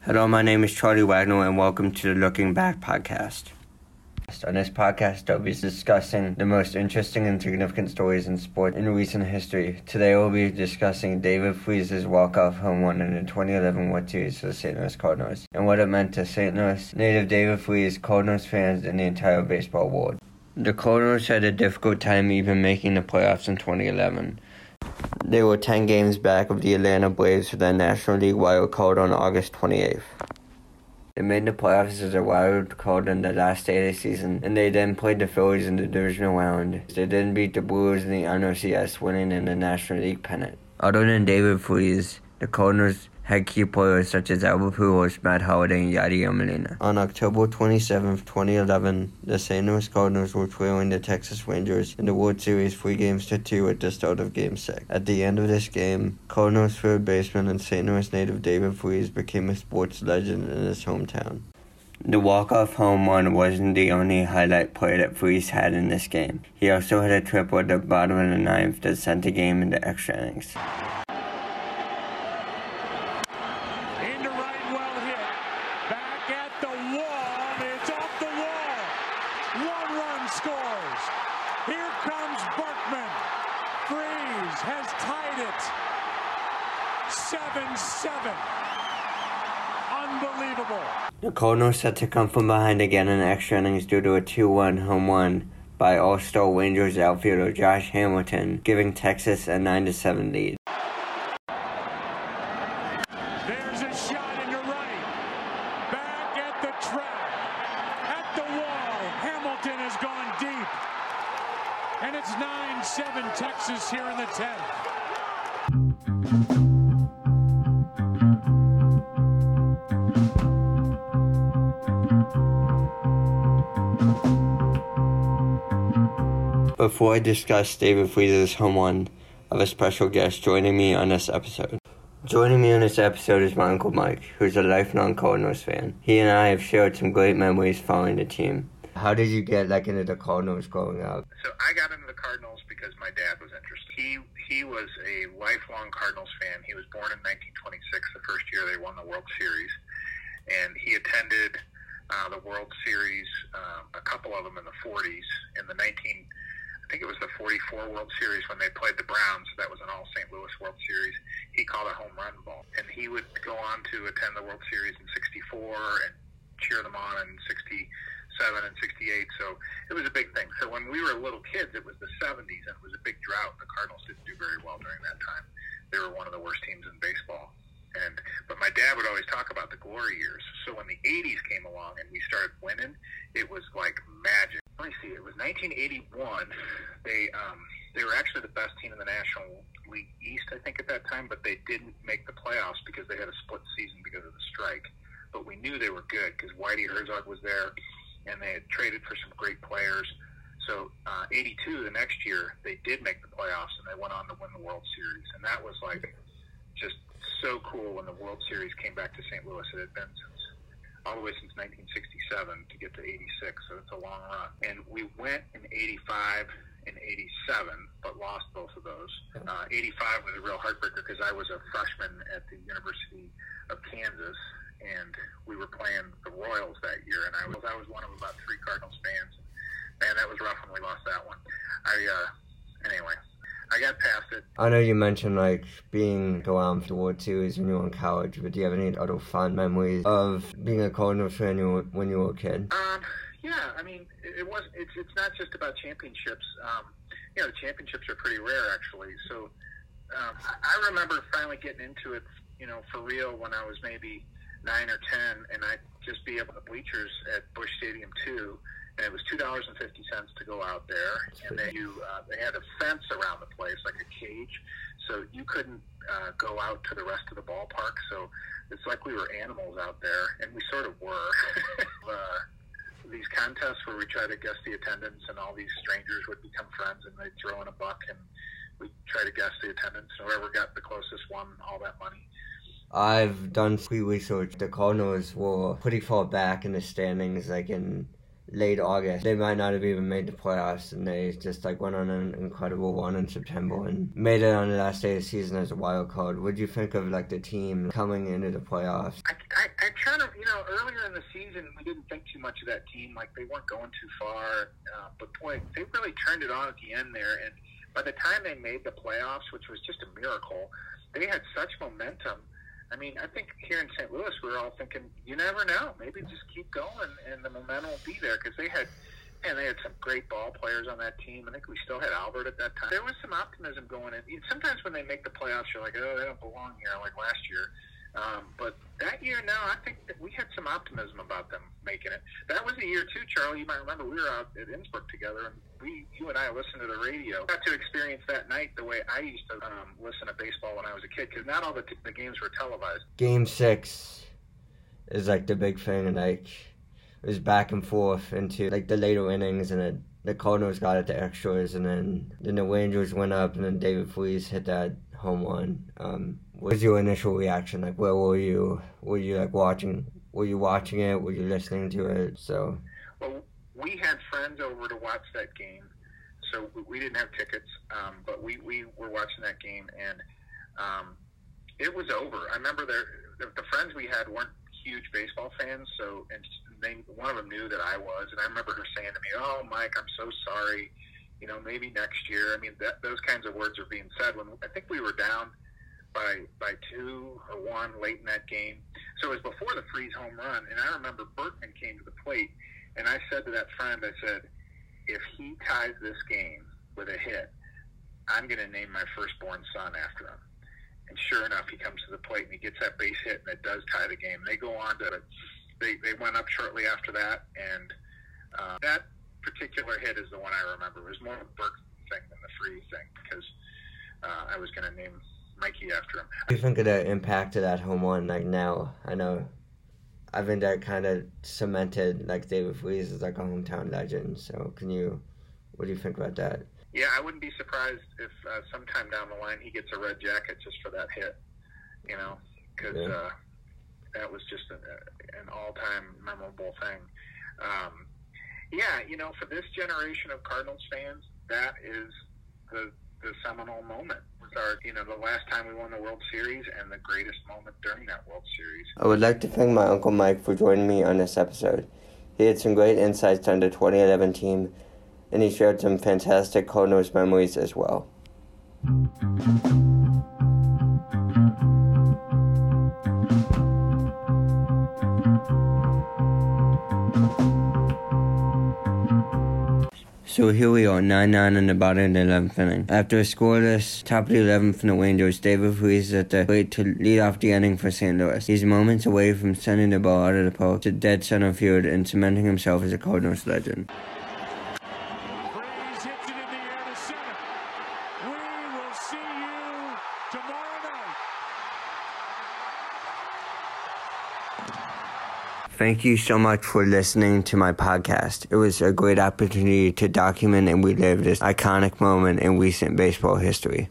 Hello, my name is Charlie Wagner, and welcome to the Looking Back podcast. On this podcast, I'll be discussing the most interesting and significant stories in sport in recent history. Today, we'll be discussing David Freese's walk-off home run in the 2011 World Series for the St. Louis Cardinals and what it meant to St. Louis native David Freese, Cardinals fans, and the entire baseball world. The Cardinals had a difficult time even making the playoffs in 2011. They were 10 games back of the Atlanta Braves for the National League wild card on August 28th. They made the playoffs as a wild card in the last day of the season, and they then played the Phillies in the divisional round. They then beat the Brewers in the NLCS, winning in the National League pennant. Other than David Freese, the Cardinals had key players such as Albert Pujols, Matt Holliday, and Yadier Molina. On October 27, 2011, the St. Louis Cardinals were trailing the Texas Rangers in the World Series three games to two at the start of Game 6. At the end of this game, Cardinals third baseman and St. Louis native David Freese became a sports legend in his hometown. The walk-off home run wasn't the only highlight play that Freese had in this game. He also had a triple at the bottom of the ninth that sent the game into extra innings. 7 7. Unbelievable. The Cardinals set to come from behind again in extra innings due to a 2 1 home run by All Star Rangers outfielder Josh Hamilton, giving Texas a 9 7 lead. There's a shot into right. Back at the track. At the wall. Hamilton has gone deep. And it's 9 7 Texas here in the 10th. Before I discuss David Freese's home run, I have a special guest joining me on this episode. Joining me on this episode is my Uncle Mike, who's a lifelong Cardinals fan. He and I have shared some great memories following the team. How did you get like into the Cardinals growing up? So I got into the Cardinals because my dad was interested. He he was a lifelong Cardinals fan. He was born in 1926, the first year they won the World Series, and he attended uh, the World Series, um, a couple of them in the 40s. In the 19, I think it was the 44 World Series when they played the Browns. That was an all St. Louis World Series. He called a home run ball, and he would go on to attend the World Series in '64 and cheer them on in 67 and 68. So it was a big thing. So when we were little kids, it was the 70s and it was a big drought. The Cardinals didn't do very well during that time. They were one of the worst teams in baseball. And but my dad would always talk about the glory years. So when the 80s came along and we started winning, it was like magic. Let me see. It was 1981. They um, they were actually the best team in the National League East, I think, at that time. But they didn't make the playoffs because they had a split season because of the strike. But we knew they were good because Whitey Herzog was there and they had traded for some great players. So, uh, 82, the next year, they did make the playoffs and they went on to win the World Series. And that was like just so cool when the World Series came back to St. Louis. It had been since all the way since 1967 to get to 86, so it's a long run. And we went in 85 and 87, but lost both of those. Uh, 85 was a real heartbreaker because I was a freshman at the University of Kansas, and we were playing the Royals that year, and I was I was one of about three Cardinals fans. Man, that was rough when we lost that one. I uh, anyway. I got past it. I know you mentioned like being around for the World Series when you were in college, but do you have any other fond memories of being a Cardinals fan when you were a kid? Um, yeah, I mean, it, was. It's it's not just about championships. Um, you know, the championships are pretty rare actually. So um, I remember finally getting into it, you know, for real when I was maybe nine or ten, and I'd just be up in the bleachers at Busch Stadium two, and it was two dollars and fifty cents to go out there, and then you uh, they had a fence around the place like a cage, so you couldn't uh, go out to the rest of the ballpark. So it's like we were animals out there, and we sort of were. uh, these contests where we try to guess the attendance, and all these strangers would become friends, and they'd throw in a buck, and we try to guess the attendance, and whoever got the closest won all that money. I've done pre research. The Cardinals were pretty far back in the standings, like in late August. They might not have even made the playoffs, and they just like went on an incredible run in September and made it on the last day of the season as a wild card. What do you think of like the team coming into the playoffs? I, I, I kind of, you know, earlier in the season, we didn't think too much of that team. Like they weren't going too far, uh, but boy, they really turned it on at the end there. And by the time they made the playoffs, which was just a miracle, they had such momentum I mean, I think here in St. Louis, we are all thinking, you never know. Maybe just keep going, and the momentum will be there because they had, and they had some great ball players on that team. I think we still had Albert at that time. There was some optimism going in. Sometimes when they make the playoffs, you're like, oh, they don't belong here, like last year. Um, but that year, no, I think that we had some optimism about them making it. That was a year too, Charlie. You might remember we were out at Innsbruck together, and we, you and I, listened to the radio. Got to experience that night the way I used to um, listen to baseball when I was a kid, because not all the, t- the games were televised. Game six is like the big thing, and like it was back and forth into like the later innings, and then the Cardinals got it to extras, and then then the Rangers went up, and then David Freese hit that home run. Um, what was your initial reaction? Like, where were you? Were you like watching? Were you watching it? Were you listening to it? So. Well, we had friends over to watch that game, so we didn't have tickets, um, but we we were watching that game, and um, it was over. I remember there the, the friends we had weren't huge baseball fans, so and they one of them knew that I was, and I remember her saying to me, "Oh, Mike, I'm so sorry." You know, maybe next year. I mean, that, those kinds of words are being said when I think we were down by by two or one late in that game. So it was before the Freese home run, and I remember Berkman came to the plate, and I said to that friend, I said, if he ties this game with a hit, I'm going to name my firstborn son after him. And sure enough, he comes to the plate and he gets that base hit, and it does tie the game. They go on to they they went up shortly after that, and uh, that particular hit is the one I remember. It was more of a Burke thing than the Freese thing because uh, I was going to name Mikey after him. Do you think of the impact of that home run? Like now, I know, I think that kind of cemented like David Freese as like a hometown legend. So can you, what do you think about that? Yeah, I wouldn't be surprised if uh, sometime down the line he gets a red jacket just for that hit. You know, because yeah. uh, that was just a, an all-time memorable thing. Um, yeah, you know, for this generation of Cardinals fans, that is the the seminal moment with our, you know, the last time we won the World Series and the greatest moment during that World Series. I would like to thank my Uncle Mike for joining me on this episode. He had some great insights on the 2011 team, and he shared some fantastic Cardinals memories as well. So here we are, 9 9 in the bottom of the 11th inning. After a scoreless top of the 11th from the Rangers, David Freese is at the plate to lead off the inning for St. Louis. He's moments away from sending the ball out of the park to dead center field and cementing himself as a Cardinals legend. Thank you so much for listening to my podcast. It was a great opportunity to document and relive this iconic moment in recent baseball history.